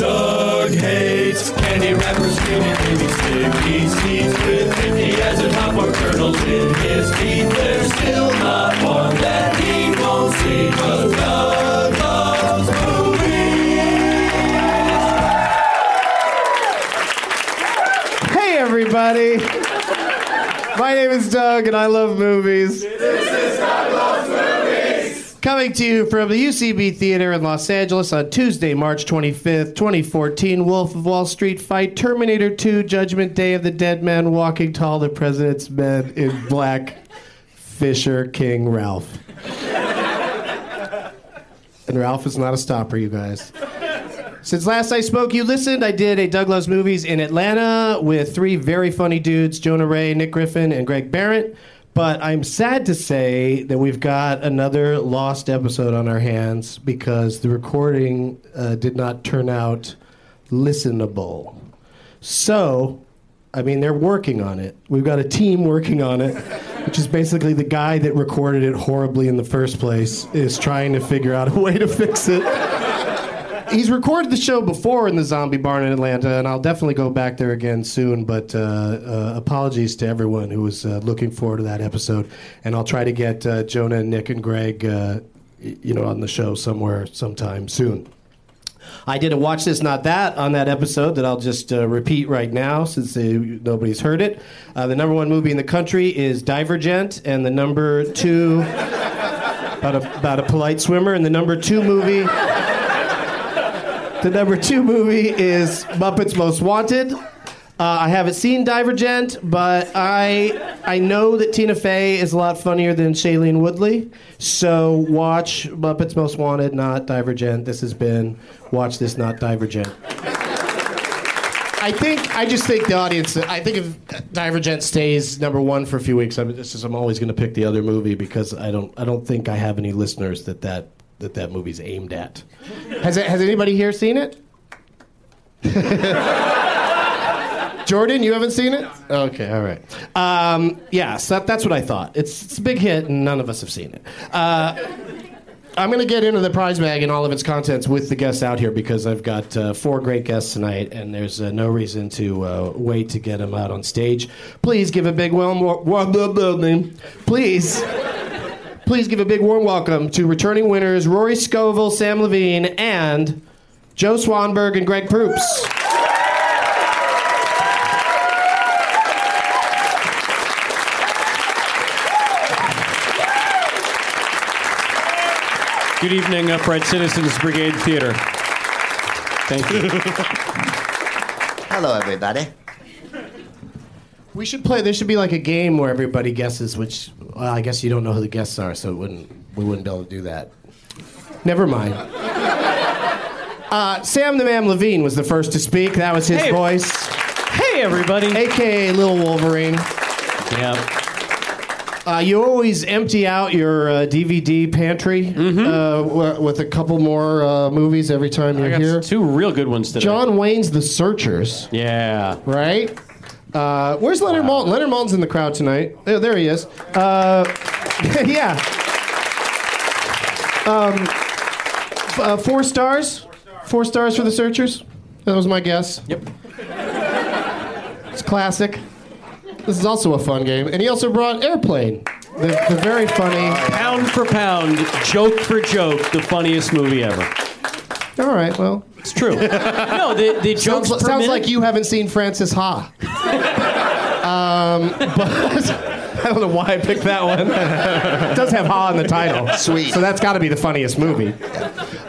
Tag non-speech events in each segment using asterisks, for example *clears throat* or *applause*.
Doug hates candy wrappers, screaming baby stickies. He's with 50 as a top more kernels in his teeth. There's still not one that he won't see. Cause Doug loves movies. Hey, everybody. My name is Doug, and I love movies. This is Doug Loves Movies. Coming to you from the UCB Theater in Los Angeles on Tuesday, March 25th, 2014. Wolf of Wall Street fight, Terminator 2, Judgment Day of the Dead Man Walking Tall, the President's Men in Black, Fisher King Ralph. and Ralph is not a stopper, you guys. Since last I spoke, you listened. I did a Doug Loves Movies in Atlanta with three very funny dudes Jonah Ray, Nick Griffin, and Greg Barrett. But I'm sad to say that we've got another lost episode on our hands because the recording uh, did not turn out listenable. So, I mean, they're working on it. We've got a team working on it, which is basically the guy that recorded it horribly in the first place is trying to figure out a way to fix it he's recorded the show before in the Zombie Barn in Atlanta, and I'll definitely go back there again soon. But uh, uh, apologies to everyone who was uh, looking forward to that episode, and I'll try to get uh, Jonah, Nick, and Greg, uh, you know, on the show somewhere, sometime soon. I did a watch this, not that on that episode that I'll just uh, repeat right now since uh, nobody's heard it. The number one movie in the country is Divergent, and the number two *laughs* about a, about a polite swimmer, and the number two movie. The number two movie is Muppets Most Wanted. Uh, I haven't seen Divergent, but I I know that Tina Fey is a lot funnier than Shailene Woodley. So watch Muppets Most Wanted, not Divergent. This has been watch this, not Divergent. I think I just think the audience. I think if Divergent stays number one for a few weeks, I'm just I'm always going to pick the other movie because I don't I don't think I have any listeners that that that that movie's aimed at. Has it, has anybody here seen it? *laughs* Jordan, you haven't seen it? Okay, all right. Um, yeah, so that, that's what I thought. It's, it's a big hit, and none of us have seen it. Uh, I'm going to get into the prize bag and all of its contents with the guests out here because I've got uh, four great guests tonight, and there's uh, no reason to uh, wait to get them out on stage. Please give a big warm, warm please. Please give a big warm welcome to returning winners Rory Scovel, Samm Levine, and Joe Swanberg and Greg Proops. Good evening, uh, Upright Citizens Brigade Theater. Thank you. *laughs* Hello, everybody. We should play. There should be like a game where everybody guesses which. Well, I guess you don't know who the guests are, so it wouldn't. We wouldn't be able to do that. Never mind. *laughs* Uh, Sam the Man Levine was the first to speak. That was his Hey. voice, Hey, everybody. aka Little Wolverine. Yeah. Uh, you always empty out your uh, DVD pantry Mm-hmm. uh, w- with a couple more uh, movies every time you're got here. two real good ones today. John Wayne's The Searchers. Yeah. right? Uh, where's Leonard Maltin? Leonard Maltin's in the crowd tonight. There, there he is. Uh, *laughs* yeah. Um, uh, four stars. Four stars for the Searchers. That was my guess. Yep. It's classic. This is also a fun game, and he also brought Airplane, the, the very funny. Pound for pound, joke for joke, the funniest movie ever. All right, well, It's true. *laughs* no, the, the jokes sounds, sounds minute- like you haven't seen Frances Ha. *laughs* um, but *laughs* I don't know why I picked that one. it does have Ha in the title. Sweet. So that's got to be the funniest movie.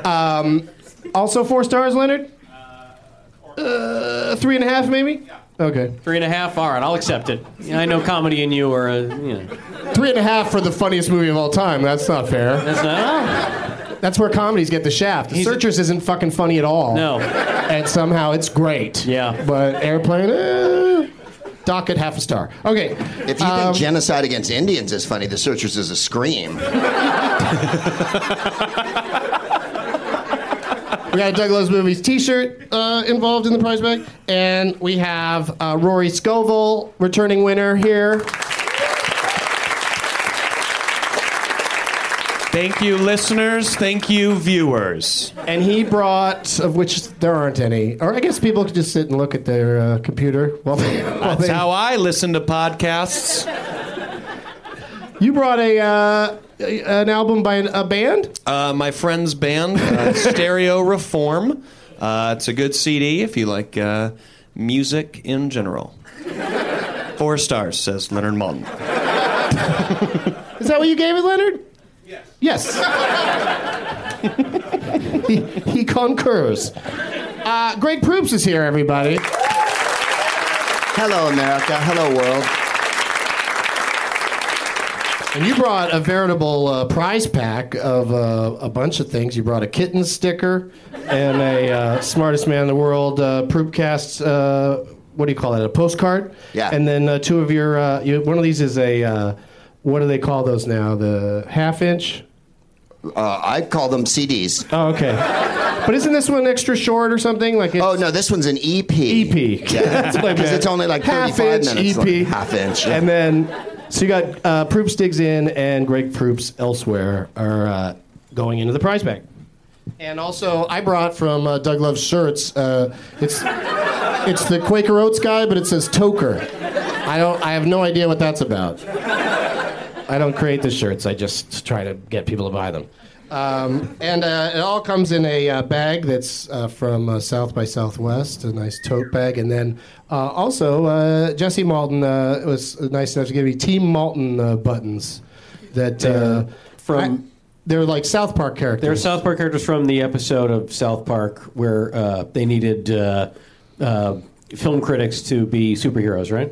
Um, also four stars, Leonard? Uh, three and a half, maybe? Okay. Three and a half. All right, I'll accept it. Yeah, I know comedy and you are, uh, you know, Three and a half for the funniest movie of all time. That's not fair. that's not. That's where comedies get the shaft. The He's a- Searchers isn't fucking funny at all. No. And somehow it's great. Yeah. But Airplane, eh, docket half a star. Okay. If you Um, think genocide against Indians is funny, The Searchers is a scream. We got a Doug Loves Movies T-shirt uh, involved in the prize bag, and we have uh, Rory Scovel, returning winner here. Thank you, listeners. Thank you, viewers. And he brought, of which there aren't any, or I guess people could just sit and look at their uh, computer while they. *laughs* While That's they how I listen to podcasts. you brought a uh, an album by an, a band. Uh, my friend's band, uh, Stereo Reform. Uh, it's a good CD if you like uh, music in general. Four stars, says Leonard Maltin. Is that what you gave it, Leonard? Yes. He, he concurs. Uh, Greg Proops is here, everybody. Hello, America. Hello, world. And you brought a veritable uh, prize pack of uh, a bunch of things. You brought a kitten sticker and a uh, smartest man in the world uh, Proopcast. Uh, what do you call it? A postcard. Yeah. And then uh, two of your. Uh, you, one of these is a. Uh, what do they call those now? The half inch. Uh, I call them CDs. Oh, okay. but isn't this one extra short or something? Like it's Oh no, this one's an EP. EP. Yeah, *laughs* That's what I *laughs* because it's only like half inch minutes. EP. long. Half inch. yeah. And then, so you got uh, Proops digs in and Greg Proops elsewhere are uh, going into the prize bag. And also, I brought from uh, Doug Love's shirts. Uh, it's it's the Quaker Oats guy, but it says Toker. I don't. I have no idea what that's about. I don't create the shirts. I just try to get people to buy them. Um, and uh, it all comes in a uh, bag that's uh, from uh, South by Southwest, a nice tote bag. And then uh, also, uh, Jessie Maltin uh, was nice enough to give me Team Maltin uh, buttons that uh, from- I- they're like South Park characters. They're South Park characters from the episode of South Park where uh, they needed uh, uh, film critics to be superheroes, right?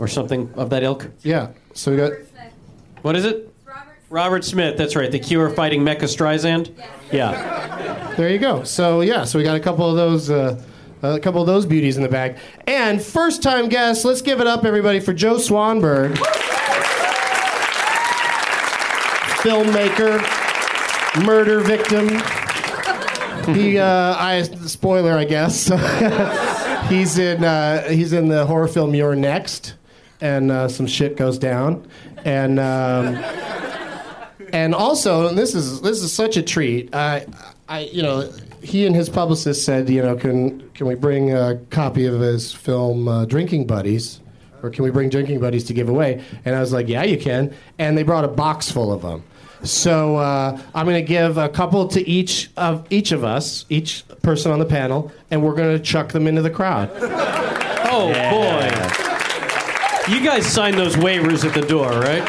Or something of that ilk. yeah. So we got What is it? Robert Smith. That's right. The Cure fighting Mecha Streisand. Yeah. There you go. So yeah, so we got a couple of those, uh, a couple of those beauties in the bag. And first time guest, let's give it up, everybody, for Joe Swanberg, filmmaker, murder victim, he, uh, I spoiler, I guess. *laughs* he's in uh, he's in the horror film You're Next, and uh, some shit goes down, and um, and also and this is this is such a treat. I, I you know he and his publicist said you know can can we bring a copy of his film uh, Drinking Buddies. Or can we bring drinking buddies to give away? And I was like, yeah, you can. And they brought a box full of them. So uh, I'm going to give a couple to each of each of us, each person on the panel, and we're going to chuck them into the crowd. Oh boy. You guys signed those waivers at the door, right?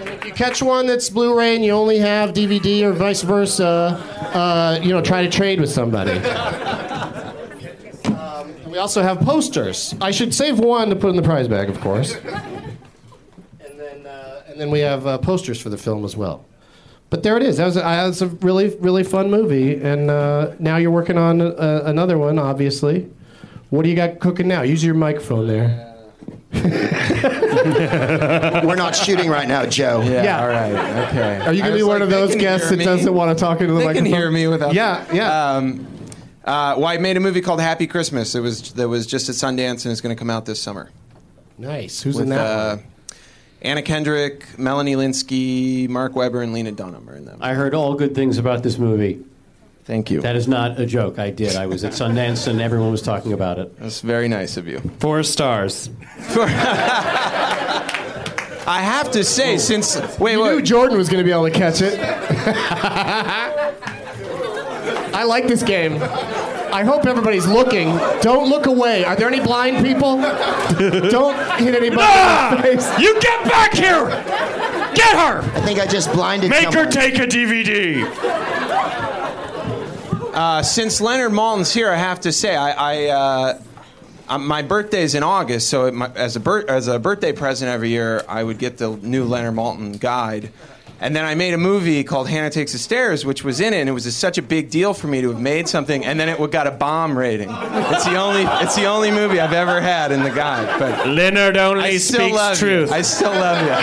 If you catch one that's Blu-ray and you only have DVD or vice versa, uh, you know, try to trade with somebody. Um, we also have posters. I should save one to put in the prize bag, of course. And then, uh, and then we have uh, posters for the film as well. But there it is. That was a, a really, really fun movie. And uh, now you're working on uh, another one, obviously. What do you got cooking now? Use your microphone there. *laughs* We're not shooting right now, Joe. Yeah, Yeah. All right. Okay. Are you going to be one of those guests that doesn't want to talk into the They microphone? can hear me without. Yeah, yeah. Um, uh, well, I made a movie called Happy Christmas. It was that was just at Sundance and it's going to come out this summer. nice. Who's with in that? uh, one? Anna Kendrick, Melanie Lynskey, Mark Webber, and Lena Dunham are in them. I heard all good things about this movie. Thank you. That is not a joke. I did. I was at Sundance and everyone was talking about it. That's very nice of you. Four stars. *laughs* I have to say, since wait, You knew Jordan was going to be able to catch it. *laughs* I like this game. I hope everybody's looking. Don't look away. Are there any blind people? *laughs* Don't hit anybody in the face. You get back here! Get her! I think I just blinded Make her take a DVD. Uh, since Leonard Maltin's here, I have to say, I, I uh, uh, my birthday is in August, so it, my, as a bir- as a birthday present every year, I would get the new Leonard Maltin guide. And then I made a movie called Hannah Takes the Stairs, which was in it, and it was a, such a big deal for me to have made something, and then it got a bomb rating. It's the only it's the only movie I've ever had in the guide. But Leonard only still speaks love truth. you. I still love you.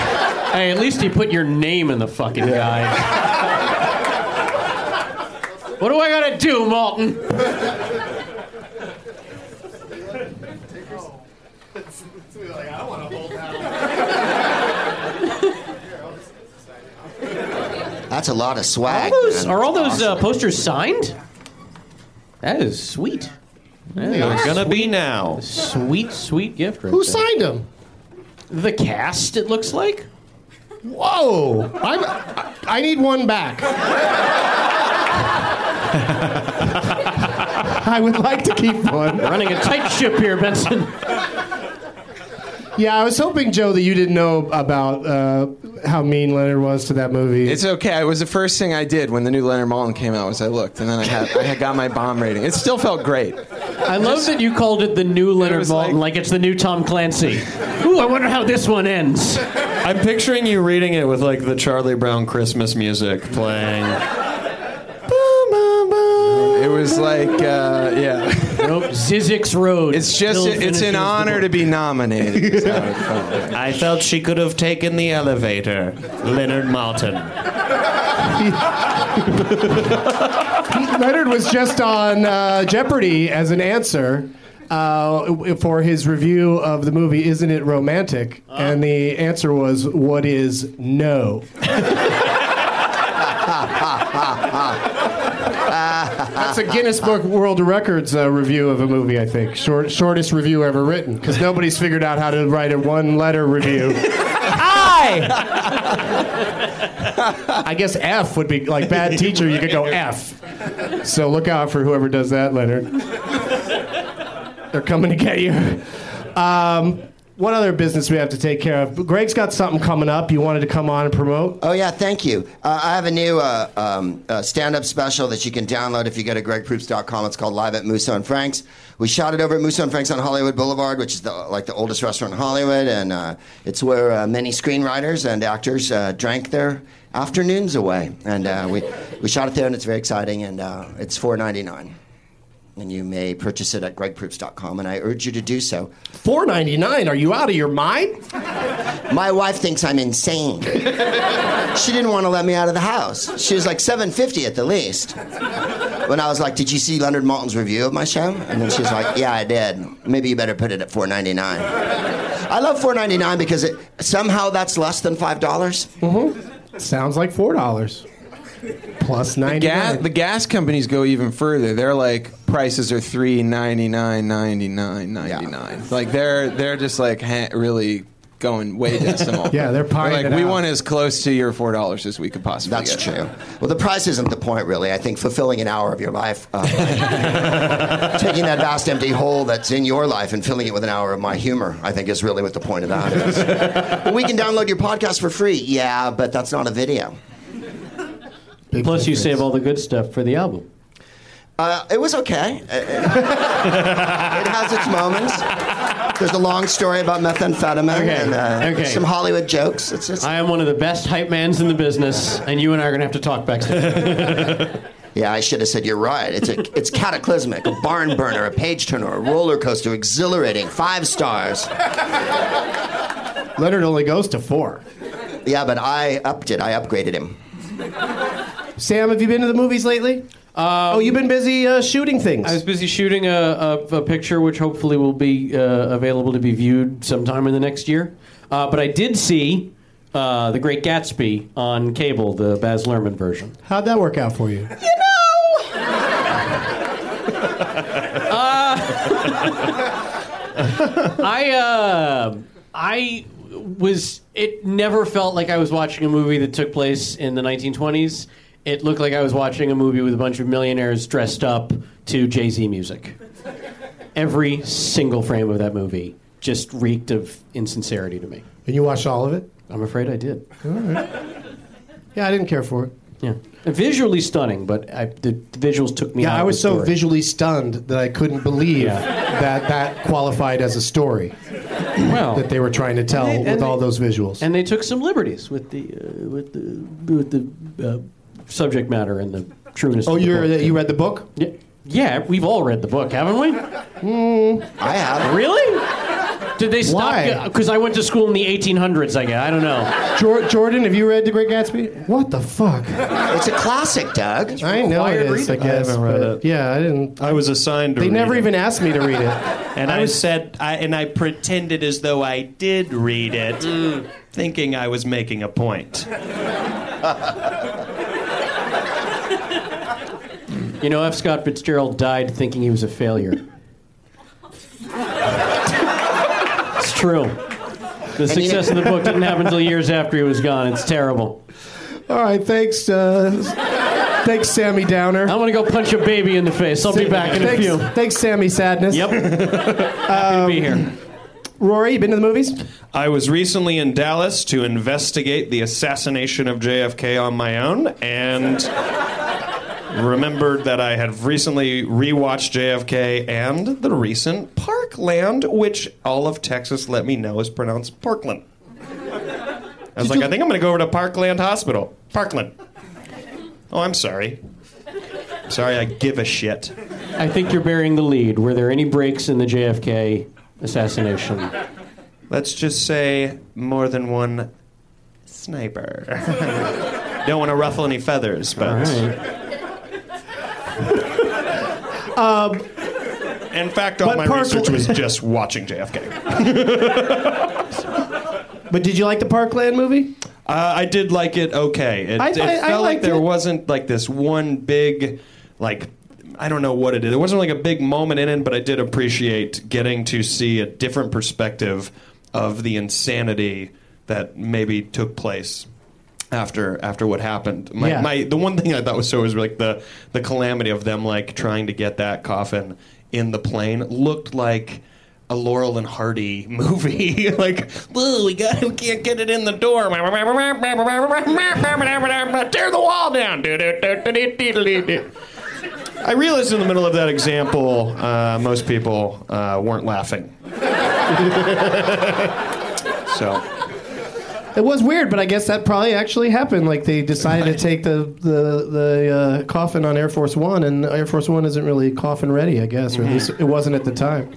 Hey, at least he put your name in the fucking guide. *laughs* what do I gotta do, Maltin? That's a lot of All swag. those, are all those uh, posters signed? That is sweet. That is They're gonna be now. Sweet, sweet gift right Who there. signed him? The cast, it looks like. Whoa! I'm, I, I need one back. *laughs* *laughs* I would like to keep one. Running a tight ship here, Benson. Yeah, I was hoping, Joe, that you didn't know about uh, how mean Leonard was to that movie. It's okay. It was the first thing I did when the new Leonard Maltin came out. Was I looked, and then I had I had got my bomb rating. It still felt great. I love that you called it the new Leonard was Maltin, like, like- it's the new Tom Clancy. Ooh, I wonder how this one ends. I'm picturing you reading it with like the Charlie Brown Christmas music playing. It was like, uh, yeah. Nope, Zizix Road. It's just Still it's an honor to be nominated. is how it felt. *laughs* I felt she could have taken the elevator. Leonard Maltin. Leonard was just on uh, Jeopardy as an answer uh, for his review of the movie Isn't It Romantic? And the answer was, What is no? *laughs* That's a Guinness Book World Records uh, review of a movie, I think. Short, shortest review ever written, because nobody's figured out how to write a one letter review. I I guess F would be like bad teacher. You could go F. So look out for whoever does that, Leonard. They're coming to get you. Um, what other business we have to take care of? Greg's got something coming up. You wanted to come on and promote. Oh yeah, thank you. Uh, I have a new uh, um, uh, stand-up special that you can download if you go to gregproops.com. It's called Live at Musso and Frank's. We shot it over at Musso and Frank's on Hollywood Boulevard, which is the, like the oldest restaurant in Hollywood, and uh, it's where uh, many screenwriters and actors uh, drank their afternoons away. And we we shot it there, and it's very exciting. And it's four ninety nine. And you may purchase it at gregproops.com, and I urge you to do so. Four ninety nine. Are you out of your mind? My wife thinks I'm insane. she didn't want to let me out of the house. She was like 750 at the least. when I was like, "Did you see Leonard Maltin's review of my show?" And then she's like, "Yeah, I did. Maybe you better put it at 4.99." I love 4.99 because it somehow that's less than five dollars. Mm-hmm. Sounds like four dollars plus ninety. Gas, the gas companies go even further. They're like prices are three ninety nine, ninety nine, ninety nine. Like they're they're just like ha- really going way decimal. *laughs* Yeah, they're pieing like it we out. want as close to your four dollars as we could possibly. That's get. true. Well, the price isn't the point, really. I think fulfilling an hour of your life, uh, *laughs* taking that vast empty hole that's in your life and filling it with an hour of my humor, I think is really what the point of that is. *laughs* but we can download your podcast for free. Yeah, but that's not a video. Plus, you save all the good stuff for the album. Uh, it was okay. It, *laughs* it- it has its moments. There's a long story about methamphetamine Okay, and uh, okay. some Hollywood jokes. It's, it's, I am one of the best hype mans in the business, and you and I are going to have to talk backstage. *laughs* Yeah, I should have said you're right. It's a, it's cataclysmic, a barn burner, a page turner, a roller coaster, exhilarating, five stars. Leonard only goes to four. Yeah, but I upped it. I upgraded him. Sam, have you been to the movies lately? oh, you've been busy uh, shooting things. I was busy shooting a, a, a picture, which hopefully will be uh, available to be viewed sometime in the next year. Uh, but I did see uh, The Great Gatsby on cable, the Baz Luhrmann version. How'd that work out for you? You know. *laughs* I uh, I was. It never felt like I was watching a movie that took place in the 1920s. It looked like I was watching a movie with a bunch of millionaires dressed up to Jay Z music. Every single frame of that movie just reeked of insincerity to me. And you watched all of it? I'm afraid I did. Yeah, I didn't care for it. Yeah, visually stunning, but I, the, the visuals took me. Yeah, I was so story. visually stunned that I couldn't believe Yeah. that that qualified as a story Well, that they were trying to tell they- with and all they- those visuals. and they took some liberties with the uh, with the with the uh, subject matter and the trueness. oh, of the you're book. you read the book? Yeah, yeah, we've all read the book, haven't we? I have. Really? Did they Why? stop? Because I went to school in the 1800s. I guess I don't know. Jor- Jordan, have you read The Great Gatsby? What the fuck? It's a classic, Doug. I know it required is. I reading. guess. I haven't read but it. Yeah, I didn't. I was assigned to read it. They read never it. even asked me to read it. *laughs* And I, said, I, and I pretended as though I did read it, mm. thinking I was making a point. *laughs* You know, F. Scott Fitzgerald died thinking he was a failure. it's true. The success of the book didn't happen until years after he was gone. It's terrible. All right, thanks. Uh, thanks, Sammy Downer. I'm gonna go punch a baby in the face. I'll be back in a thanks, few. Thanks, Sammy Sadness. Yep. *laughs* Happy to be here. Rory, you been to the movies? I was recently in Dallas to investigate the assassination of JFK on my own and remembered that I had recently rewatched JFK and the recent Parkland, which all of Texas let me know is pronounced Parkland. I was like, I think I'm going to go over to Parkland Hospital. Parkland. Oh, I'm sorry. Sorry, I give a shit. I think you're bearing the lead. Were there any breaks in the JFK assassination? Let's just say more than one sniper. *laughs* Don't want to ruffle any feathers, but. Right. In fact, all But my research was just watching JFK. *laughs* But did you like the Parkland movie? Uh, I did like it okay. It, I- it I- I felt like there it. wasn't like this one big, like, I don't know what it is. There wasn't like a big moment in it, but I did appreciate getting to see a different perspective of the insanity that maybe took place after after what happened. My, Yeah. my the one thing I thought was so was like the the calamity of them like trying to get that coffin in the plane looked like a Laurel and Hardy *laughs* movie. *laughs* like, "Whoa, we got we can't get it in the door. Tear the wall down. I realized in the middle of that example, uh, most people uh, weren't laughing. *laughs* so. It was weird, but I guess that probably actually happened. Like they decided to *laughs* take the the the uh, coffin on Air Force One, and Air Force One isn't really coffin ready, I guess, or at least it wasn't at the time.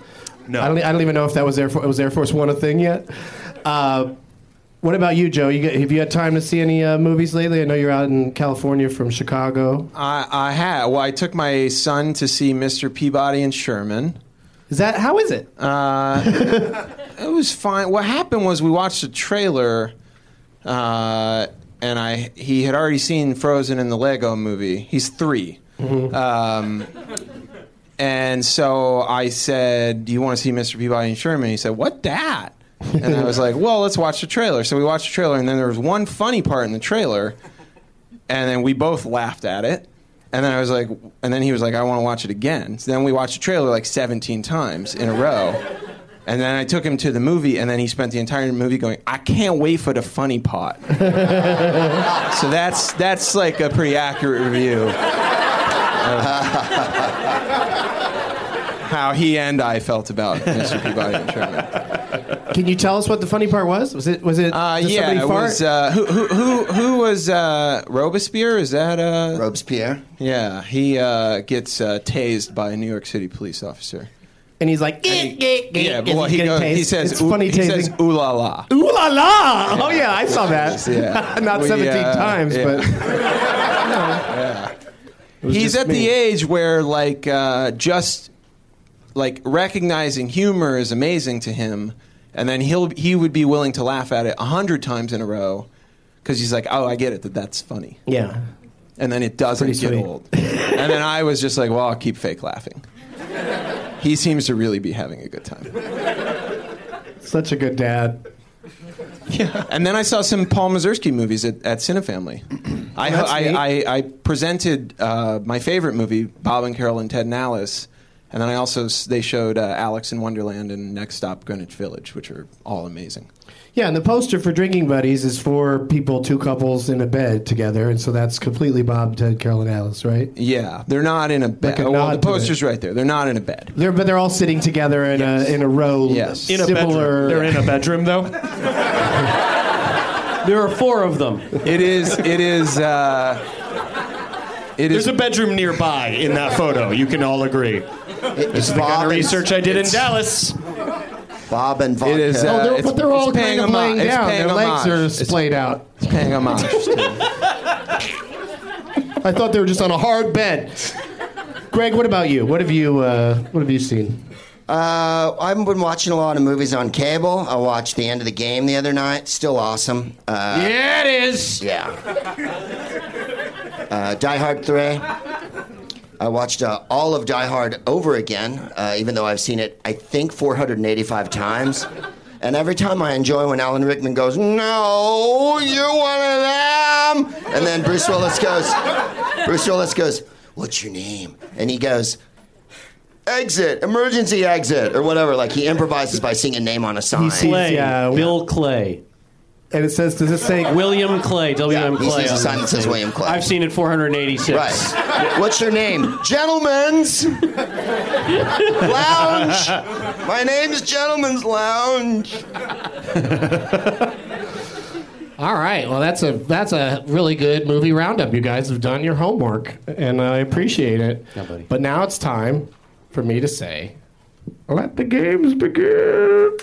No. I don't. I don't even know if that was Air. For, was Air Force One a thing yet? Uh, What about you, Joe? You get, have you had time to see any uh, movies lately? I know you're out in California from Chicago. I, I had. Well, I took my son to see Mr. Peabody and Sherman. Is that how is it? Uh, *laughs* it was fine. What happened was we watched a trailer, uh, and I he had already seen Frozen in the Lego Movie. He's 3 Um, and so I said, "Do you want to see Mr. Peabody and Sherman?" He said, "What that?" And I was like, "Well, let's watch the trailer." So we watched the trailer, and then there was one funny part in the trailer, and then we both laughed at it. And then I was like, and then he was like, I want to watch it again. So then we watched the trailer like 17 times in a row. And then I took him to the movie, and then he spent the entire movie going, I can't wait for the funny part. *laughs* so that's that's like a pretty accurate review. of How he and I felt about Mr. Peabody and Sherman. Can you tell us what the funny part was? Was it was it Uh, did yeah, somebody it fart? was uh, who, who who who was uh, Robespierre? Is that uh, Robespierre. Yeah, he uh, gets uh, tased by a New York City police officer. And he's like, And "Eh, he- eh, eh," yeah, well, he, goes, he says, it's "Ooh," funny he says, "Ooh la la." Ooh la la! Oh yeah, I saw that. Yeah. *laughs* Not We, 17 uh, times, yeah. but *laughs* was He's at the age where, like, uh, just like recognizing humor is amazing to him, and then he'll he would be willing to laugh at it a hundred times in a row because he's like, "Oh, I get it that that's funny," yeah. and then it doesn't Pretty get sweet. old. and then I was just like, "Well, I'll keep fake laughing." *laughs* He seems to really be having a good time. Such a good dad. Yeah. And then I saw some Paul Mazursky movies at, at Cinefamily. *clears throat* I, I. I, I presented uh, my favorite movie, Bob and Carol and Ted and Alice, and then I also they showed uh, Alex in Wonderland and Next Stop Greenwich Village, which are all amazing. Yeah, and the poster for Drinking Buddies is for people, two couples in a bed together, and so that's completely Bob, Ted, Carol, and Alice, right? Yeah, they're not in a bed. Like a well, the poster's right there. They're not in a bed. They're but they're all sitting together in Yes. a in a row. Yes. In a similar. bedroom. They're in a bedroom, though. *laughs* There are four of them. It is. It is. Uh, it There's is. a bedroom nearby in that photo. You can all agree. This is The kind of research I did in Dallas. Bob and vodka. It is, Oh, uh, they're, but they're all kind of laying it's down. Their legs are It's- splayed out. It's paying homage. *laughs* to- I thought they were just on a hard bed. Greg, what about you? What have you uh, What have you seen? Uh, I've been watching a lot of movies on cable. I watched the end of the game the other night. Still awesome. Uh, Yeah, it is. yeah. Uh, Die Hard 3. I watched uh, all of Die Hard over again, uh, even though I've seen it, I think, 485 times. And every time I enjoy when Alan Rickman goes, No, you're one of them. And then Bruce Willis goes, Bruce Willis goes, What's your name? And he goes, Exit, emergency exit, or whatever. Like he improvises by seeing a name on a sign. sees- Clay. Yeah. Bill Clay. And it says, does it say? William Clay. W.M. he Clay. sees a sign that says. William Clay. I've seen it 486. Right. What's your name? Gentlemen's Lounge. My name's Gentlemen's Lounge. *laughs* All right. Well, that's a that's a really good movie roundup. You guys have done your homework, and I appreciate it. Yeah, buddy. But now it's time for me to say, "Let the games begin."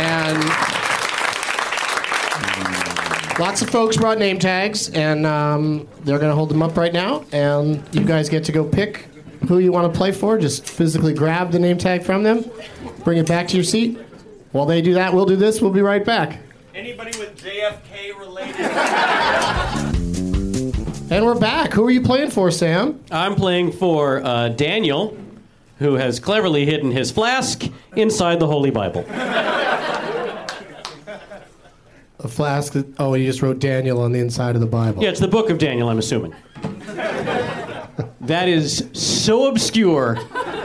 And lots of folks brought name tags, and um, they're going to hold them up right now. And you guys get to go pick who you want to play for. Just physically grab the name tag from them, bring it back to your seat. While they do that, we'll do this. We'll be right back. Anybody with JFK related? And we're back. Who are you playing for, Sam? I'm playing for uh, Daniel, who has cleverly hidden his flask inside the Holy Bible. A flask. That, oh, you just wrote Daniel on the inside of the Bible. Yeah, it's the book of Daniel, I'm assuming. that is so obscure.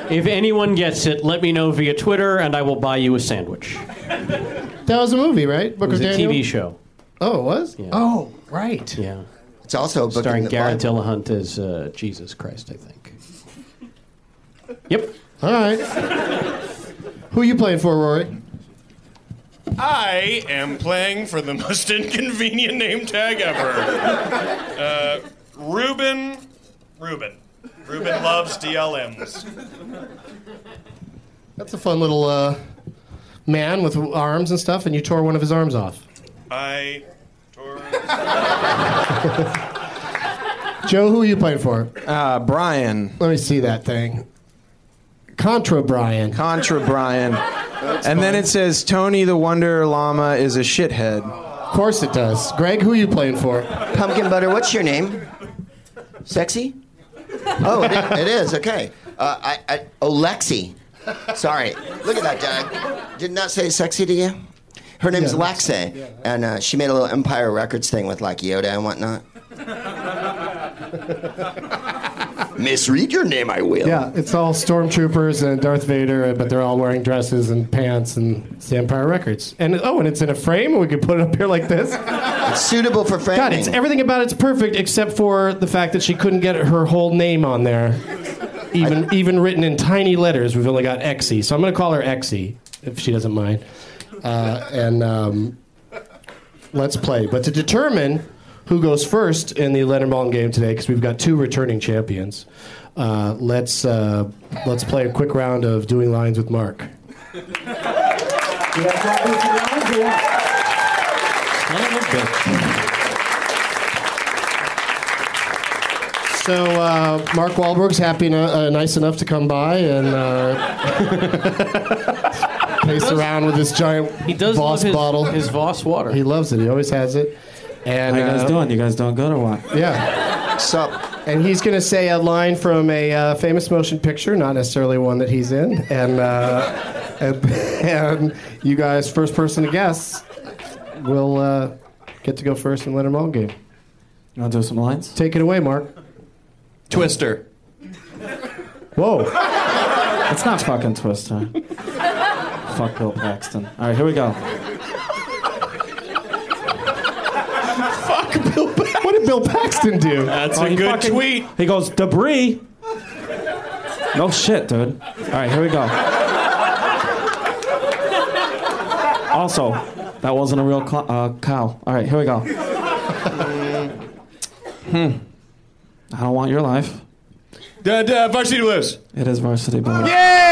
If anyone gets it, let me know via Twitter and I will buy you a sandwich. That was a movie, right? Book It was of a Daniel. TV show. Oh, it was. Yeah. Oh, right. Yeah. It's also a book Starring in the Garrett Bible. Dillahunt as uh, Jesus Christ, I think. Yep. All right. Who are you playing for, Rory? I am playing for the most *laughs* inconvenient name tag ever. Uh, Ruben. Ruben. Ruben loves DLMs. That's a fun little uh, man with arms and stuff, and you tore one of his arms off. I. Tore... *laughs* Joe, who are you playing for? Uh, Brian. Let me see that thing. Contra Brian. Contra Brian. *laughs* and then it says Tony the Wonder Llama is a shithead. Of course it does. Greg, who are you playing for? Pumpkin butter. What's your name? Sexy. Oh, it is. It is. Okay. Uh, I, I, oh, Lexi. Sorry. Look at that, Doug. Did not say sexy to you. Her name's Yeah. Lexe, and uh, she made a little Empire Records thing with like Yoda and whatnot. *laughs* Misread your name, I will. Yeah, it's all stormtroopers and Darth Vader, uh, but they're all wearing dresses and pants and it's the Empire Records. And oh, and it's in a frame, and we can put it up here like this. It's suitable for framing. God, it's everything about it's perfect except for the fact that she couldn't get her whole name on there, even even written in tiny letters. We've only got Exy, so I'm going to call her Exy if she doesn't mind. Uh, and um, let's play. But to determine who goes first in the Leonard Maltin game today, because we've got two returning champions, uh, let's uh, let's play a quick round of doing lines with Mark. So uh, Mark Wahlberg's happy, uh, nice enough to come by and uh, *laughs* pace around with his giant He does Voss love his, bottle. his Voss water. He loves it. He always has it. And How you guys uh, doing? You guys doing good or what? Yeah. Sup? And he's going to say a line from a uh, famous motion picture, not necessarily one that he's in. And, uh, and, *laughs* and you guys, first person to guess, will uh, get to go first in Leonard Maltin game. You want to do some lines? Take it away, Mark. Twister. Whoa. It's not fucking Twister. Fuck Bill Paxton. All right, here we go. Did Bill Paxton do? That's Oh, a good fucking- tweet. He goes, debris. No shit, dude. All right, here we go. Also, that wasn't a real cl- uh, cow. All right, here we go. hmm. I don't want your life. Uh, uh, Varsity Blues. It is Varsity Blues. Yay!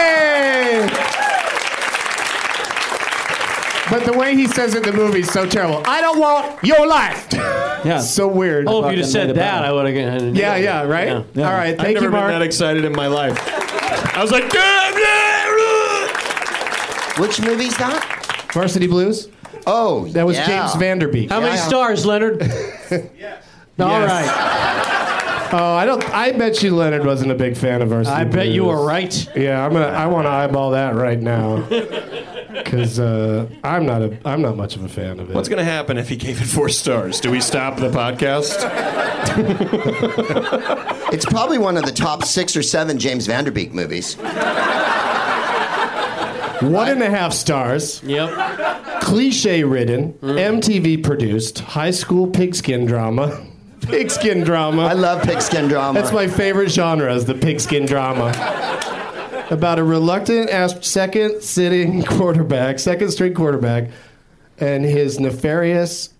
But the way he says it in the movie is so terrible. I don't want your life. *laughs* Yeah. so weird. oh, if you'd have said that, better. I would have gotten Yeah, yeah, right? Yeah. Yeah. All right, I've thank never you, been that excited in my life. I was like, "Damn, yeah!" Which movie's that? Varsity Blues? Oh, That was yeah. James Van Der Beek. How many Yeah. stars, Leonard? *laughs* All Yes. right. *laughs* Oh, I don't. I bet you Leonard wasn't a big fan of Varsity I bet you were right. Yeah, I'm gonna. I want to eyeball that right now *laughs* because uh, I'm not a. I'm not much of a fan of it. What's going to happen if he gave it four stars? Do we stop the podcast? *laughs* It's probably one of the top six or seven James Van Der Beek movies. One and a half stars. Yep. Cliche ridden, MTV produced, high school pigskin drama. Pigskin drama. I love pigskin drama. That's my favorite genre is the pigskin drama. About a reluctant second sitting *laughs* quarterback, second string quarterback, and his nefarious,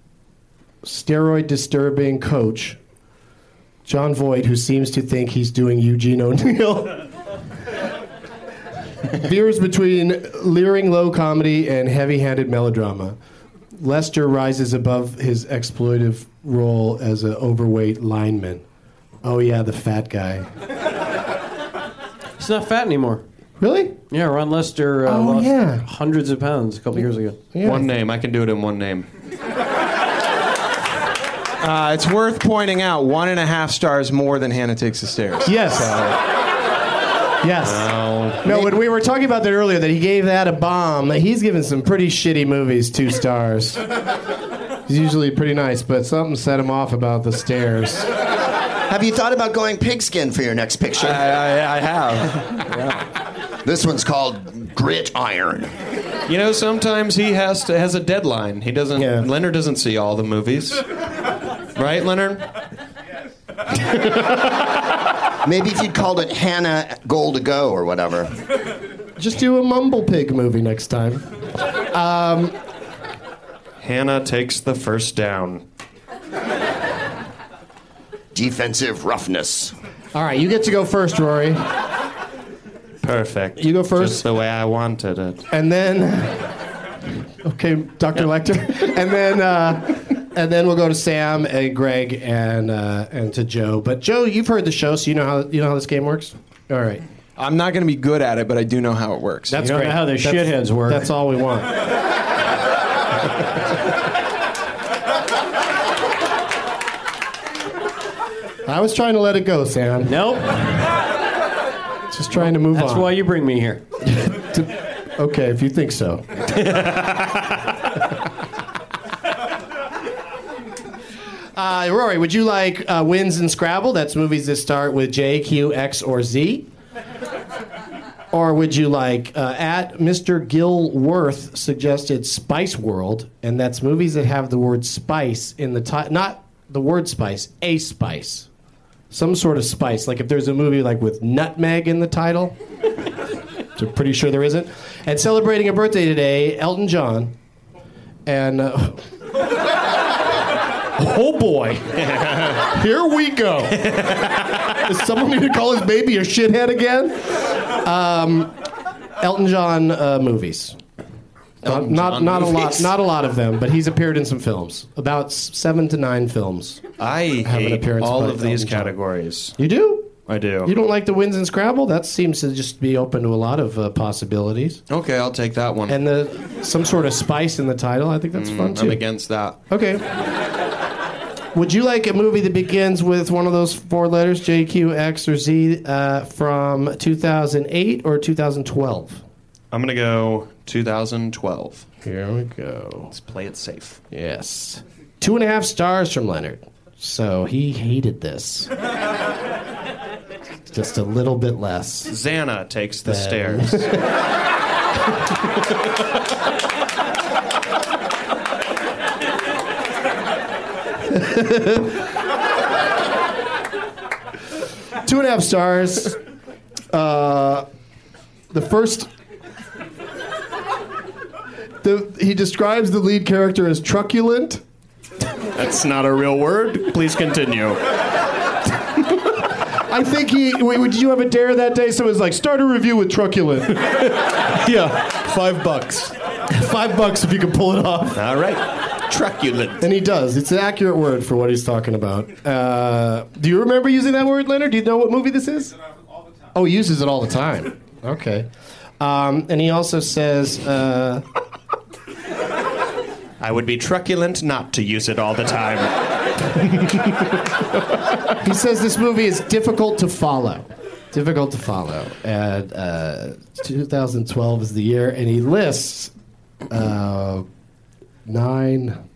steroid disturbing coach, Jon Voight, who seems to think he's doing Eugene O'Neill. *laughs* Veers between leering low comedy and heavy handed melodrama. Lester rises above his exploitive role as an overweight lineman. Oh, yeah, the fat guy. He's not fat anymore. Really? Yeah, Ron Lester uh, Oh, lost yeah. hundreds of pounds a couple years ago. Yeah. One name. I can do it in one name. *laughs* Uh, it's worth pointing out one and a half stars more than Hannah Takes the Stairs. Yes. Yes. No, when we were talking about that earlier, that he gave that a bomb. He's given some pretty shitty movies two stars. He's usually pretty nice, but something set him off about the stairs. Have you thought about going pigskin for your next picture? I, I, I have. *laughs* This one's called Grit Iron. You know, sometimes he has to has a deadline. He doesn't. Yeah. Leonard doesn't see all the movies, right, Leonard? *laughs* Maybe if you'd called it Hannah Goal to Go or whatever. Just do a Mumble Pig movie next time. Hannah takes the first down. Defensive roughness. All right, you get to go first, Rory. Perfect. You go first. Just the way I wanted it. And then *laughs* Okay, Dr. Lecter, and then uh, and then we'll go to Sam and Greg and uh, and to Joe. But Joe, you've heard the show, so you know how you know how this game works. All right, I'm not going to be good at it, but I do know how it works. that's don't know great. how the That's- shitheads work. That's all we want. I was trying to let it go, Sam. Nope. Just trying to move That's on. That's why you bring me here. *laughs* Okay, if you think so. *laughs* uh, Rory, would you like uh, wins in Scrabble? That's movies that start with J, Q, X, or Z. Or would you like uh, at Mr. Gilworth suggested Spice World, and that's movies that have the word spice in the title, not the word spice, a spice, some sort of spice. Like if there's a movie like with nutmeg in the title, *laughs* which I'm pretty sure there isn't. And celebrating a birthday today, Elton John. And uh, *laughs* oh boy, here we go. Is someone need to call his baby a shithead again? Um, Elton John uh, movies. Not, not, John not a lot, not a lot of them, but he's appeared in some films. About s- seven to nine films. I Have an hate appearance all by of these Elton John. categories. You do? I do. You don't like the wins in Scrabble? That seems to just be open to a lot of uh, possibilities. Okay, I'll take that one. And the some sort of spice in the title. I think that's fun too. I'm against that. Okay. Would you like a movie that begins with one of those four letters, J, Q, X, or Z, uh, from 2008 or 2012? I'm gonna go 2012. Here we go. Let's play it safe. Yes. Two and a half stars from Leonard. So he hated this. Just a little bit less. Xana takes the Then- stairs. *laughs* Two and a half stars. Uh, the first. The, he describes the lead character as truculent. That's not a real word. Please continue. I think he. Wait, did you have a dare that day? So it was like, start a review with truculent. *laughs* yeah, five bucks. Five bucks if you can pull it off. All right. Truculent. And he does. It's an accurate word for what he's talking about. Uh, do you remember using that word, Leonard? Do you know what movie this is? Oh, he uses it all the time. Okay. Um, and he also says, uh, I would be truculent not to use it all the time. *laughs* he says this movie is difficult to follow. Difficult to follow. And uh, 2012 is the year, and he lists uh, 9,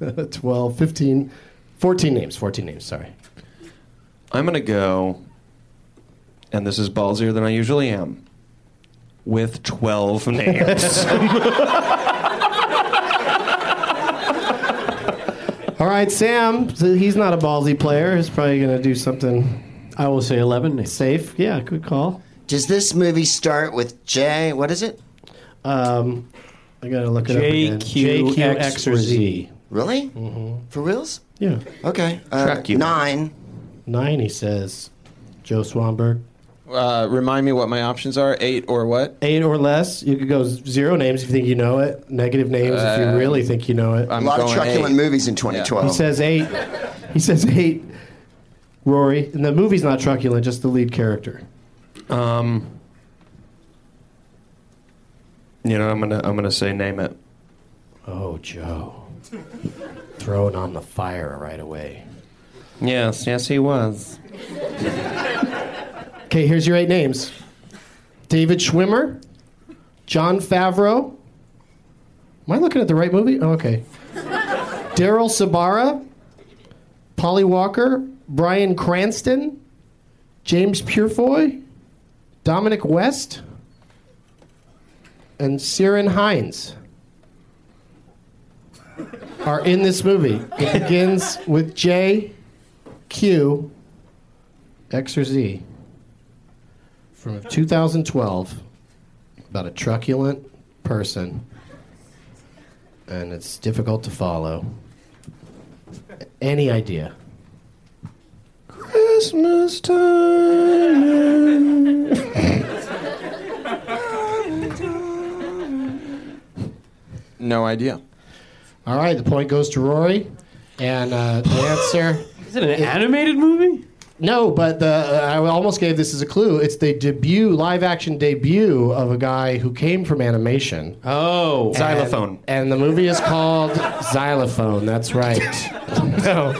*laughs* 12, 15, 14 names. 14 names, sorry. I'm gonna go, and this is ballsier than I usually am, with 12 names. *laughs* All right, Sam. So he's not a ballsy player. He's probably going to do something I will say 11 safe. Yeah, good call. Does this movie start with J? What is it? Um, I got to look it up J, again. Q, J, Q, X, X, or or Z. Z. Really? For reals? Yeah. Okay. Uh, Truculent. nine. Nine, he says. Joe Swanberg. Uh, remind me what my options are. Eight or what? Eight or less. You could go zero names if you think you know it. Negative names if you really think you know it. A I'm lot of truculent eight. movies in 2012. he says eight. He says eight. Rory. And the movie's not truculent, just the lead character. um, you know, I'm gonna I'm gonna say name it. Oh, Joe. Throw it on the fire right away. Yes, yes, he was. Okay, here's your eight names David Schwimmer, Jon Favreau. Am I looking at the right movie? Oh, okay. Daryl Sabara, Polly Walker, Bryan Cranston, James Purefoy, Dominic West, and Ciaran Hinds are in this movie. It begins with J, Q, X or Z from 2012 about a truculent person, and it's difficult to follow. Any idea? Christmas time. No idea. All right, the point goes to Rory. And uh, the answer. Is it an animated movie? No, but the, uh, I almost gave this as a clue. It's the debut, live action debut of a guy who came from animation. Oh. Xylophone. And the movie is called Xylophone. That's right. *laughs* no.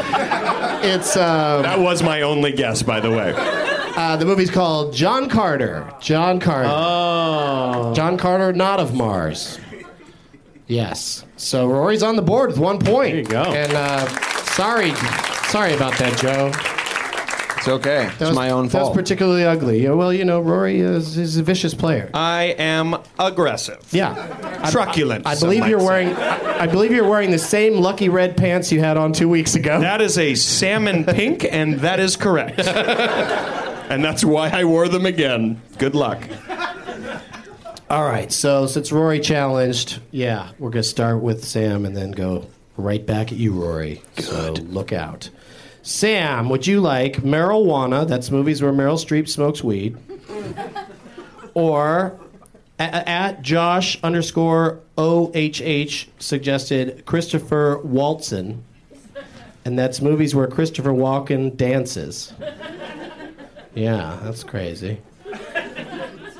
It's. Um, That was my only guess, by the way. Uh, the movie's called John Carter. John Carter. Oh. John Carter, not of Mars. Yes. So Rory's on the board with one point. There you go. And uh, sorry, sorry about that, Joe. It's okay. It's was, my own That was fault. particularly ugly. Yeah, well, you know, Rory is, is a vicious player. I am aggressive. Yeah. Truculent. I some believe you're wearing. I, I believe you're wearing the same lucky red pants you had on two weeks ago. That is a salmon *laughs* pink, and that is correct. *laughs* and that's why I wore them again. Good luck. All right. So since Rory challenged, yeah, we're gonna start with Sam and then go right back at you, Rory. So look out. Sam, would you like marijuana? That's movies where Meryl Streep smokes weed. or a- at Josh underscore OHH suggested Christopher Waltzen. And that's movies where Christopher Walken dances. Yeah, that's crazy.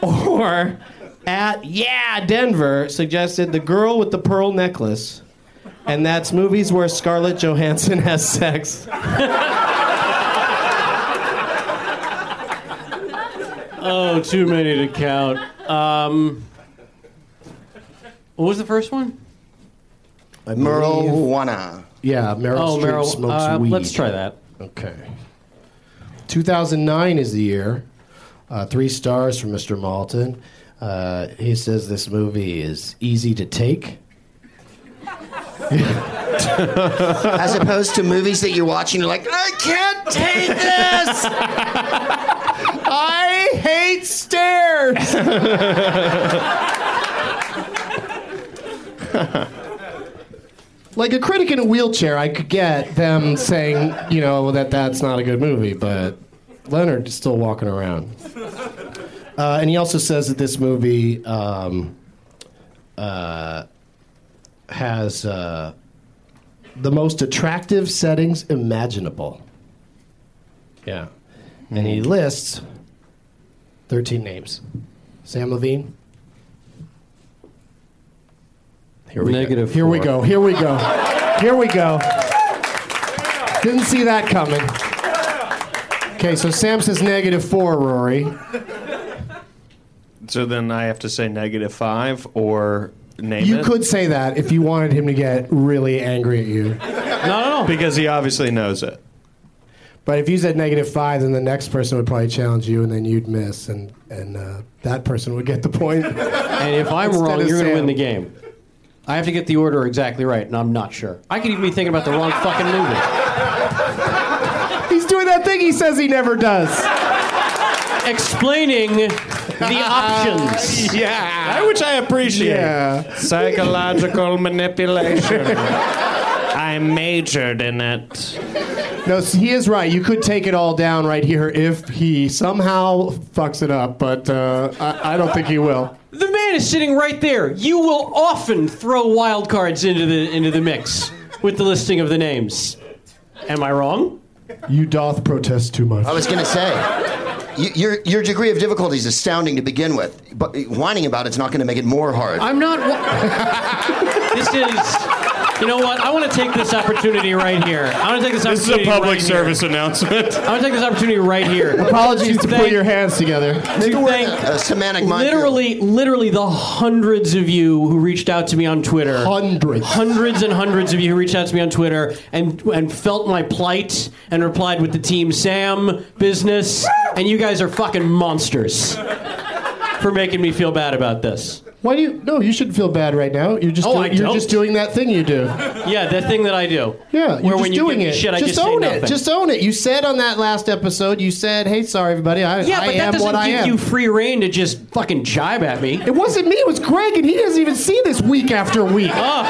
Or at Yeah Denver suggested The Girl with the Pearl Necklace. And that's movies where Scarlett Johansson has sex. Oh, too many to count. Um, what was the first one? I believe- Marijuana. Yeah, Meryl Oh, Streep Meryl. smokes Uh, weed. let's try that. Okay. 2009 is the year. Uh, three stars from Mr. Maltin. Uh, he says this movie is easy to take. As opposed to movies that you're watching, you're like, I can't take this. I hate stairs. like a critic in a wheelchair, I could get them saying, you know, that that's not a good movie, but Leonard is still walking around. Uh, and he also says that this movie um, uh, has uh, the most attractive settings imaginable. Yeah. And he lists 13 names. Samm Levine? Here we Negative go. Here we go. Here we go. Here we go. Didn't see that coming. Okay, so Sam says negative four, Rory. So then I have to say negative five or name You it? could say that if you wanted him to get really angry at you. No, no, no. Because he obviously knows it. But if you said negative five, then the next person would probably challenge you, and then you'd miss, and and uh, that person would get the point. And if I'm Instead wrong, of you're going to Sam. win the game. I have to get the order exactly right, and I'm not sure. I could even be thinking about the wrong fucking movie. He's doing that thing he says he never does. Explaining the *laughs* options. Yeah. Which I appreciate. Yeah. Psychological manipulation. *laughs* I majored in it. No, so he is right. You could take it all down right here if he somehow fucks it up, but uh, I, I don't think he will. The man is sitting right there. You will often throw wild cards into the into the mix with the listing of the names. Am I wrong? You doth protest too much. I was going to say, you, your, your degree of difficulty is astounding to begin with, but whining about it's not going to make it more hard. I'm not. Wa- *laughs* this is. You know what? I want to take this opportunity right here. I want to take this opportunity. This is a opportunity. public right service announcement. I want to take this opportunity right here. *laughs* Apologies to, put thank- your hands together. to thank a semantic minefield. literally, literally the hundreds of you who reached out to me on Twitter. Hundreds. Hundreds and hundreds of you who reached out to me on Twitter and and felt my plight and replied with the Team Sam business. And you guys are fucking monsters for making me feel bad about this. Why do you? No, you shouldn't feel bad right now. You're just Oh, doing, I you're don't. just doing that thing you do. Yeah, that thing that I do. Yeah, Where you're just when you doing give me it. shit, I just just say own nothing. it. Just own it. You said on that last episode, you said, "Hey, sorry everybody, I, yeah, I but am that doesn't what I give am." you free reign to just fucking jibe at me. it wasn't me. It was Greg, and he doesn't even see this week after week. Oh.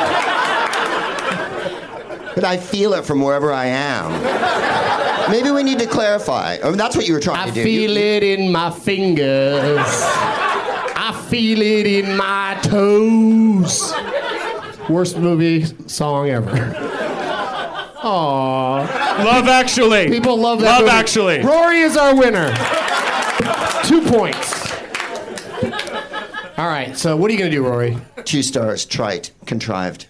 But I feel it from wherever I am. Maybe we need to clarify. I mean, that's what you were trying I to do. I feel You- it in my fingers. I feel it in my toes. Worst movie song ever. Aww. Love Actually. People love that Love movie. Actually. Rory is our winner. Two points. All right, so what are you going to do, Rory? Two stars, trite, contrived.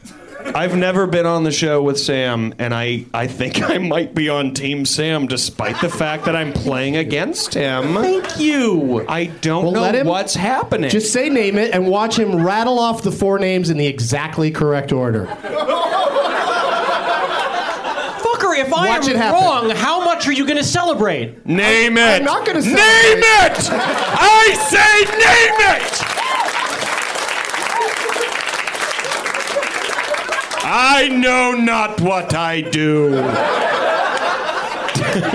I've never been on the show with Sam, and I, I think I might be on Team Sam despite the fact that I'm playing against him. Thank you. I don't Well, know let him- what's happening. Just say name it and watch him rattle off the four names in the exactly correct order. Fucker, if I watch am wrong, how much are you going to celebrate? name it. I'm not gonna Name it! I say name it! I know not what I do.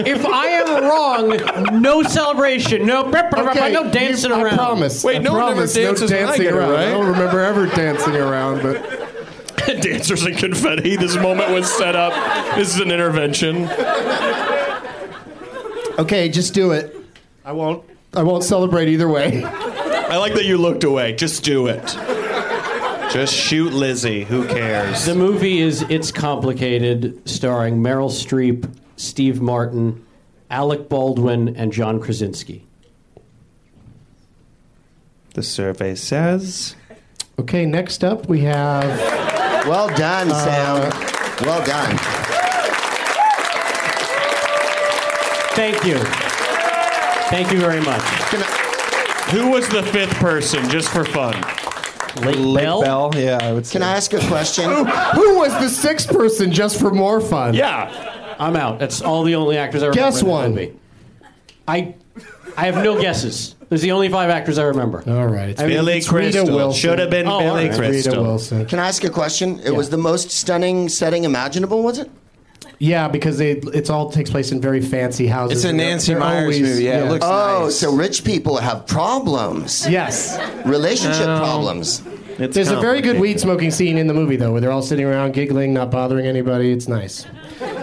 If I am wrong, no celebration, no no dancing you- I around. promise. Wait, I no one ever dances no when I dancing get around. right? I don't remember ever dancing around, but *laughs* Dancers and confetti. This moment was set up. This is an intervention. okay, just do it. I won't. I won't celebrate either way. I like that you looked away. Just do it. Just shoot Lizzie. Who cares? The movie is It's Complicated, starring Meryl Streep, Steve Martin, Alec Baldwin, and John Krasinski. The survey says. Okay, next up we have. Well done, uh, Sam. Well done. Thank you. Thank you very much. Who was the fifth person, just for fun? Lake, Bell? Bell, yeah, I would say. Can I ask a question? Who was the sixth person just for more fun? Yeah. I'm out. That's all the only actors I remember. Guess in that one. movie. I, I have no guesses. There's the only five actors I remember. All right. It's, Billy it's Rita Crystal. Wilson. Should have been Oh, Billy all right. It's Rita Crystal. Wilson. Can I ask a question? It was the most stunning setting imaginable, was it? Yeah, because they, it's all takes place in very fancy houses. It's a and they're- Nancy they're Myers always- movie. Yeah, it looks Oh, nice. so rich people have problems, Yes. relationship problems. It's There's a very good weed smoking scene in the movie, though, where they're all sitting around giggling, not bothering anybody. It's nice. *laughs*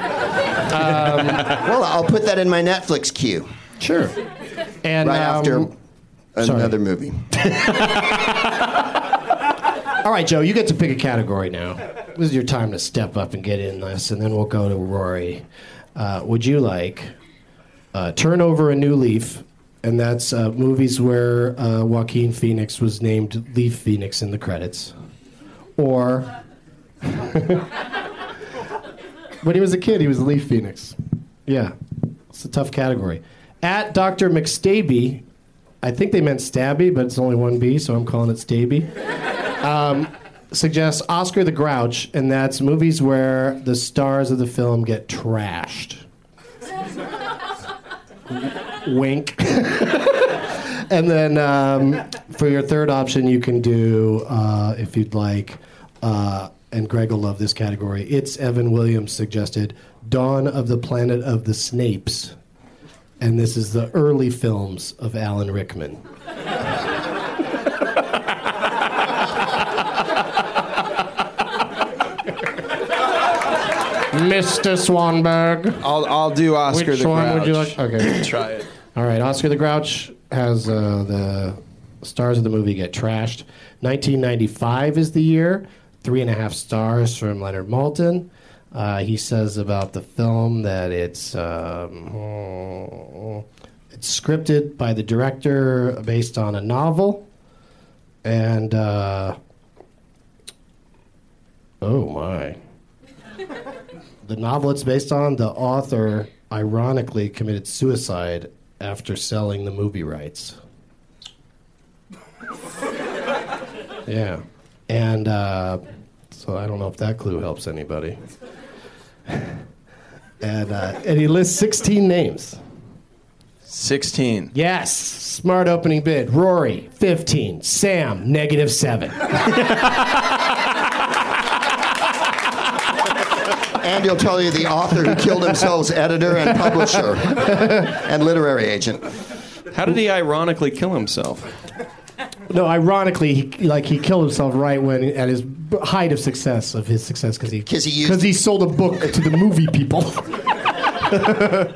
Well, I'll put that in my Netflix queue Sure. And right um, after sorry. another movie. *laughs* All right, Joe, you get to pick a category now. This is your time to step up and get in this, and then we'll go to Rory. Uh, would you like uh, Turn Over a New Leaf? And that's uh, movies where uh, Joaquin Phoenix was named Leaf Phoenix in the credits. Or *laughs* when he was a kid, he was Leaf Phoenix. Yeah, it's a tough category. At Dr. McStaby, I think they meant Stabby, but it's only one B, so I'm calling it Staby suggests Oscar the Grouch, and that's movies where the stars of the film get trashed. *laughs* Wink. *laughs* and then um, for your third option, you can do, uh, if you'd like, uh, and Greg will love this category. It's Evan Williams suggested Dawn of the Planet of the Snapes. And this is the early films of Alan Rickman. *laughs* Mr. Swanberg. I'll, I'll do Oscar Which the one Grouch. would you like? Okay. *laughs* Try it. All right. Oscar the Grouch has uh, the stars of the movie get trashed. 1995 is the year. Three and a half stars from Leonard Maltin. Uh, he says about the film that it's um, it's scripted by the director based on a novel, and uh, oh my. The novel it's based on, the author ironically committed suicide after selling the movie rights. *laughs* yeah. And uh, so I don't know if that clue helps anybody. *laughs* and, uh, and he lists 16 names. 16. Yes. Smart opening bid. Rory, 15. Sam, negative 7. *laughs* And he'll tell you the author who killed himself's editor and publisher *laughs* and literary agent. How did he ironically kill himself? No, ironically, he, like he killed himself right when at his height of success of his success because he 'Cause he used- because he sold a book to the movie people *laughs*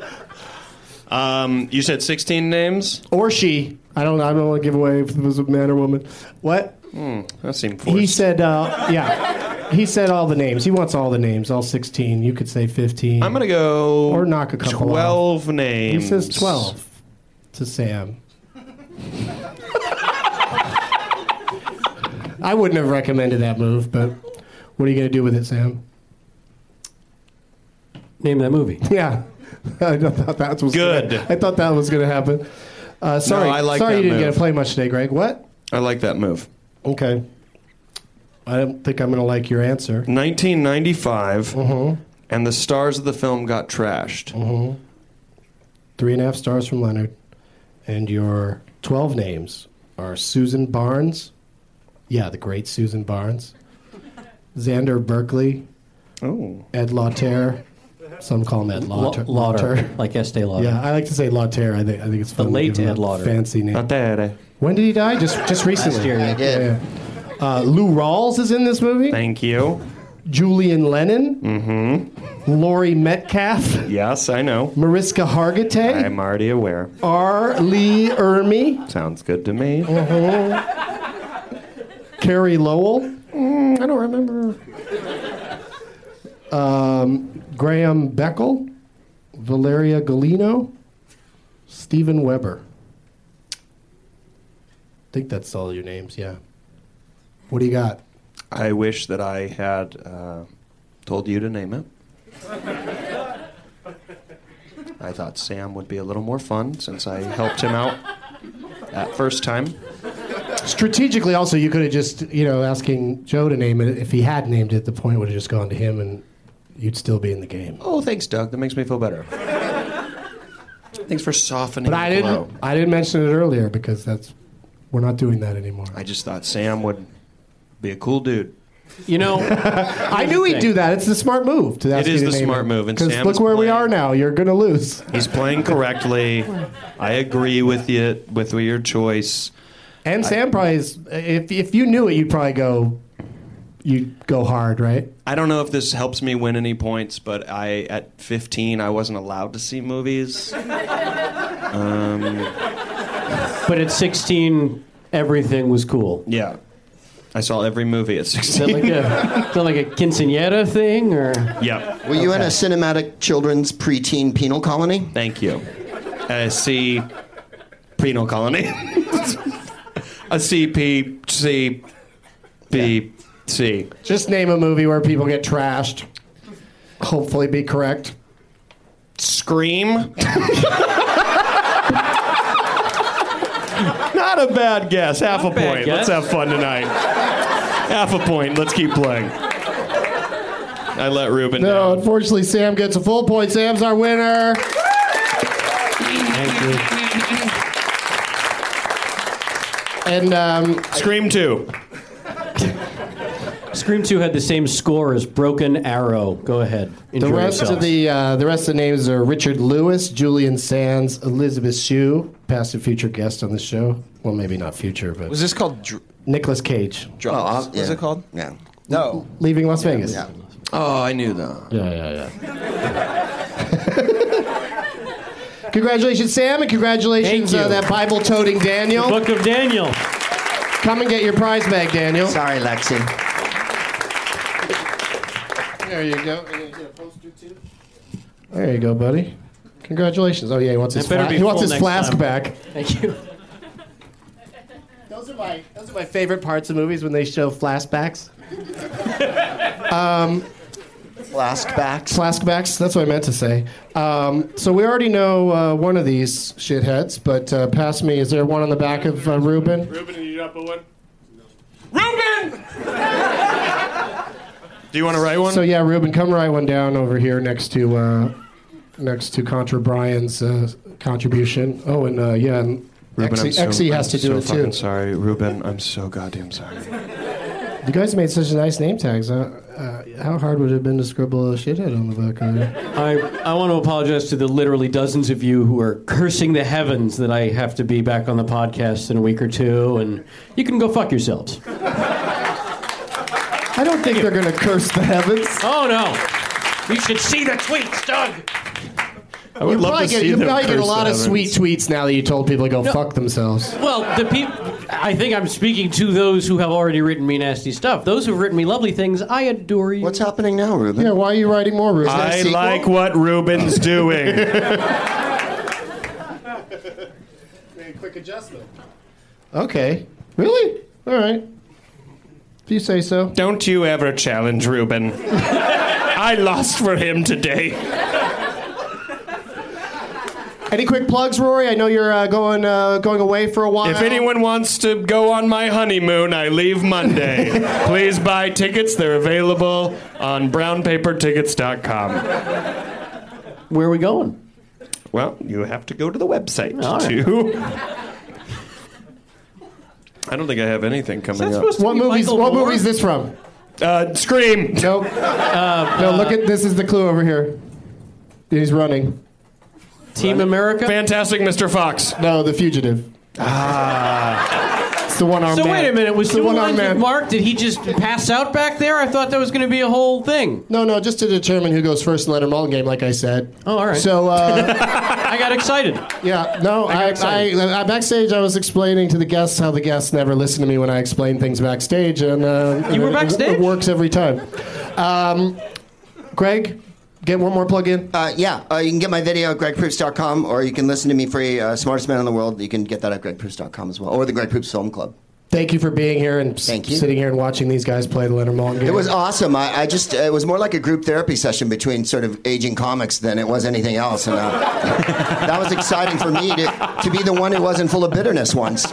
Um, you said 16 names? or she. I don't. I don't want to give away if it was a man or woman. What That seemed forced. he said? Uh, yeah, He said all the names. He wants all the names, all 16. You could say 15. I'm gonna go. Or knock a couple off. Twelve He says 12 to Sam. I wouldn't have recommended that move, but what are you going to do with it, Sam? Name that movie. *laughs* Yeah. I thought that was Good. Gonna, I thought that was going to happen. Uh, sorry, I like sorry that you didn't get to play much today, Greg. What? I like that move. Okay. I don't think I'm going to like your answer. 1995, Mm-hmm. and the stars of the film got trashed. Three and a half stars from Leonard. And your 12 names are Susan Barnes. Yeah, the great Susan Barnes. *laughs* Xander Berkeley. Oh. Ed Lauter. Some call him Ed Lauter. Lauder, *laughs* like Estee Lauder. Yeah, I like to say Lauter. I think I think it's fun. to late Ed Lauter. Fancy name. Latere. When did he die? Just just recently. year, yeah. Yeah, yeah. Uh, Lou Rawls is in this movie. Thank you. Julian Lennon. Mm-hmm. Laurie Metcalf. Yes, I know. Mariska Hargitay. I'm already aware. R. Lee Ermey. Sounds good to me. Carey Lowell. I don't remember. Um, Graham Beckel. Valeria Golino. Steven Weber. I think that's all your names, yeah. What do you got? I wish that I had uh, told you to name it. *laughs* I thought Sam would be a little more fun since I helped him out that first time. Strategically, also, you could have just, you know, asking Joe to name it. If he had named it, the point would have just gone to him and you'd still be in the game. Oh, thanks, Doug. That makes me feel better. Thanks for softening But I the didn't, I didn't mention it earlier because that's, we're not doing that anymore. I just thought Sam would be a cool dude. You know, *laughs* I knew he'd do that. It's the smart move. To ask It is you to the name smart it. move, and 'Cause Sam look is where we are now. You're going to lose. *laughs* He's playing correctly. I agree with you with your choice. And Sam probably is, if, if you knew it, you'd probably go, you'd go hard, right? I don't know if this helps me win any points, but I at 15 I wasn't allowed to see movies. *laughs* Um, but at 16, everything was cool. yeah, I saw every movie at Is that 16. like a, is that like a quinceanera thing, or yeah, Were you in a cinematic children's preteen penal colony? thank you. Uh, C, penal colony. *laughs* a CP C B C. Just name a movie where people get trashed. Hopefully be correct. Scream. Not a bad guess. Half a a bad point. guess. Let's have fun tonight. Half a point. Let's keep playing. I let Ruben No, down. unfortunately, Sam gets a full point. Sam's our winner. Thank you. And um, Scream 2. Scream 2 had the same score as Broken Arrow. Go ahead. Enjoy the rest yourself. of the uh, the rest of the names are Richard Lewis, Julian Sands, Elisabeth Shue, past and future guest on the show. Well, maybe not future, but Was this called dr- Nicolas Cage, Drugs? Oh, I'll- Was it called? Yeah. No. leaving Las Vegas. Yeah. Oh, I knew that. Yeah, yeah, yeah. *laughs* congratulations, Sam, and congratulations, Thank uh, that Bible toting Daniel. Book of Daniel. Come and get your prize bag, Daniel. Sorry, Lexi. There you go. There you go, buddy. Congratulations. Oh yeah, he wants his, It better fla- be he wants full his next flask time. back. Thank you. Those are my those are my favorite parts of movies when they show flashbacks. *laughs* Flashbacks. Flashbacks. That's what I meant to say. Um, so we already know uh, one of these shitheads, but uh, pass me. Is there one on the back of uh, Ruben? Ruben, did you drop a one? Ruben! *laughs* Do you want to write one? So yeah, Ruben, come write one down over here next to uh, next to Contra Brian's uh, contribution. Oh, and uh, yeah, and Ruben, I'm Exy, so, Exy has I'm to do so it fucking too. sorry. Ruben, I'm so goddamn sorry. You guys made such nice name tags. Uh, uh, how hard would it have been to scribble a shithead on the back of it? I, I want to apologize to the literally dozens of you who are cursing the heavens that I have to be back on the podcast in a week or two, and you can go fuck yourselves. I don't think they're going to curse the heavens. Oh no! You should see the tweets, Doug. I would You love probably to get, see you them probably get a lot of sweet tweets now that you told people to go fuck themselves. Well, the people. I think I'm speaking to those who have already written me nasty stuff. Those who've written me lovely things, I adore you. What's happening now, Ruben? Yeah, why are you writing more, Ruben? I like what Ruben's doing. *laughs* Make a quick adjustment. Okay. Really? All right. If you say so. Don't you ever challenge Ruben. *laughs* I lost for him today. Any quick plugs, Rory? I know you're uh, going uh, going away for a while. If anyone wants to go on my honeymoon, I leave Monday. *laughs* Please buy tickets. They're available on brownpapertickets.com. Where are we going? Well, you have to go to the website All right. Too. I don't think I have anything coming up. what movies? What movie is this from? Uh, Scream. Nope. *laughs* no, look at this is the clue over here. He's running. Team America? Fantastic Mr. Fox. No, The Fugitive. Ah. The one armed So man. wait a minute, was the one with man. Mark? Did he just pass out back there? I thought that was going to be a whole thing. No, no, just to determine who goes first in the Leonard Maltin game, like I said. Oh, all right. So, uh, *laughs* I got excited. yeah, no, I I, I. I, backstage I was explaining to the guests how the guests never listen to me when I explain things backstage, and uh, You were it- backstage? It, works every time. Um, Greg, get one more plug in. Uh, yeah, uh, you can get my video at gregproops.com, or you can listen to me free, uh, Smartest Man in the World. You can get that at gregproops.com as well, or the Greg Proops Film Club. Thank you for being here and s- you. sitting here and watching these guys play the Leonard Maltin game. It was awesome. I, I just, it was more like a group therapy session between sort of aging comics than it was anything else. And uh, *laughs* that was exciting for me to, to be the one who wasn't full of bitterness once.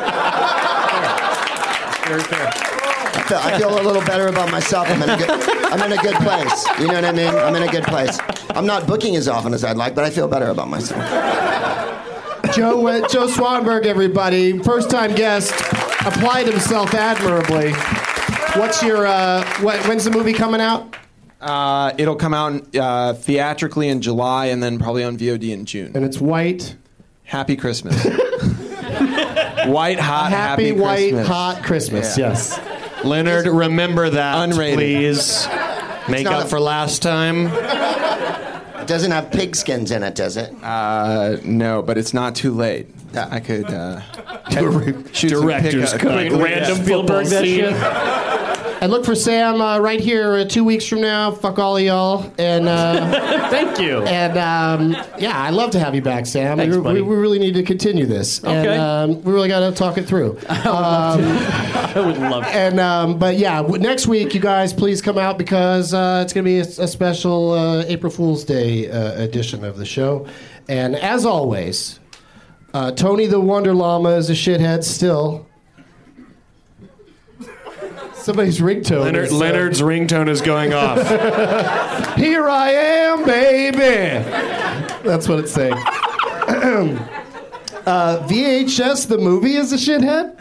Very fair. I feel, I feel a little better about myself. I'm in, a good, I'm in a good place. You know what I mean? I'm in a good place. I'm not booking as often as I'd like, but I feel better about myself. Joe uh, Joe Swanberg, everybody, first time guest, applied himself admirably. What's your uh, what, when's the movie coming out? Uh, it'll come out uh, theatrically in July and then probably on VOD in June. And it's white. Happy Christmas. *laughs* white hot Happy, happy, white Christmas. hot Christmas. Yeah. Yes. Leonard, remember that, Unrated. please. Make up a- for last time. *laughs* It doesn't have pig skins in it, does it? Uh, no, but it's not too late. I could uh, *laughs* shoot some Director's pick- cut. quick- Random Spielberg football scene. And look for Sam uh, right here uh, two weeks from now. Fuck all of y'all. And uh, *laughs* Thank you. and um, yeah, I'd love to have you back, Sam. Thanks, we, buddy. we, we really need to continue this. And Okay. um, we really got to talk it through. *laughs* I would love to. And um, but yeah, w- next week you guys please come out because uh, it's going to be a, a special uh, April Fool's Day uh, edition of the show. And as always, uh, Tony the Wonder Llama is a shithead still. Somebody's ringtone. Leonard, is, uh, Leonard's ringtone is going off. *laughs* Here I am, baby. That's what it's saying. *clears throat* uh, VHS, the movie, is a shithead.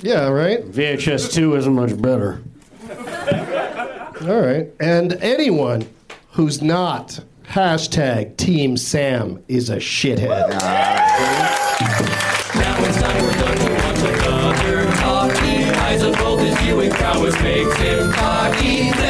Yeah, right. VHS 2 isn't much better. All right. And anyone who's not hashtag Team Sam is a shithead. Watch another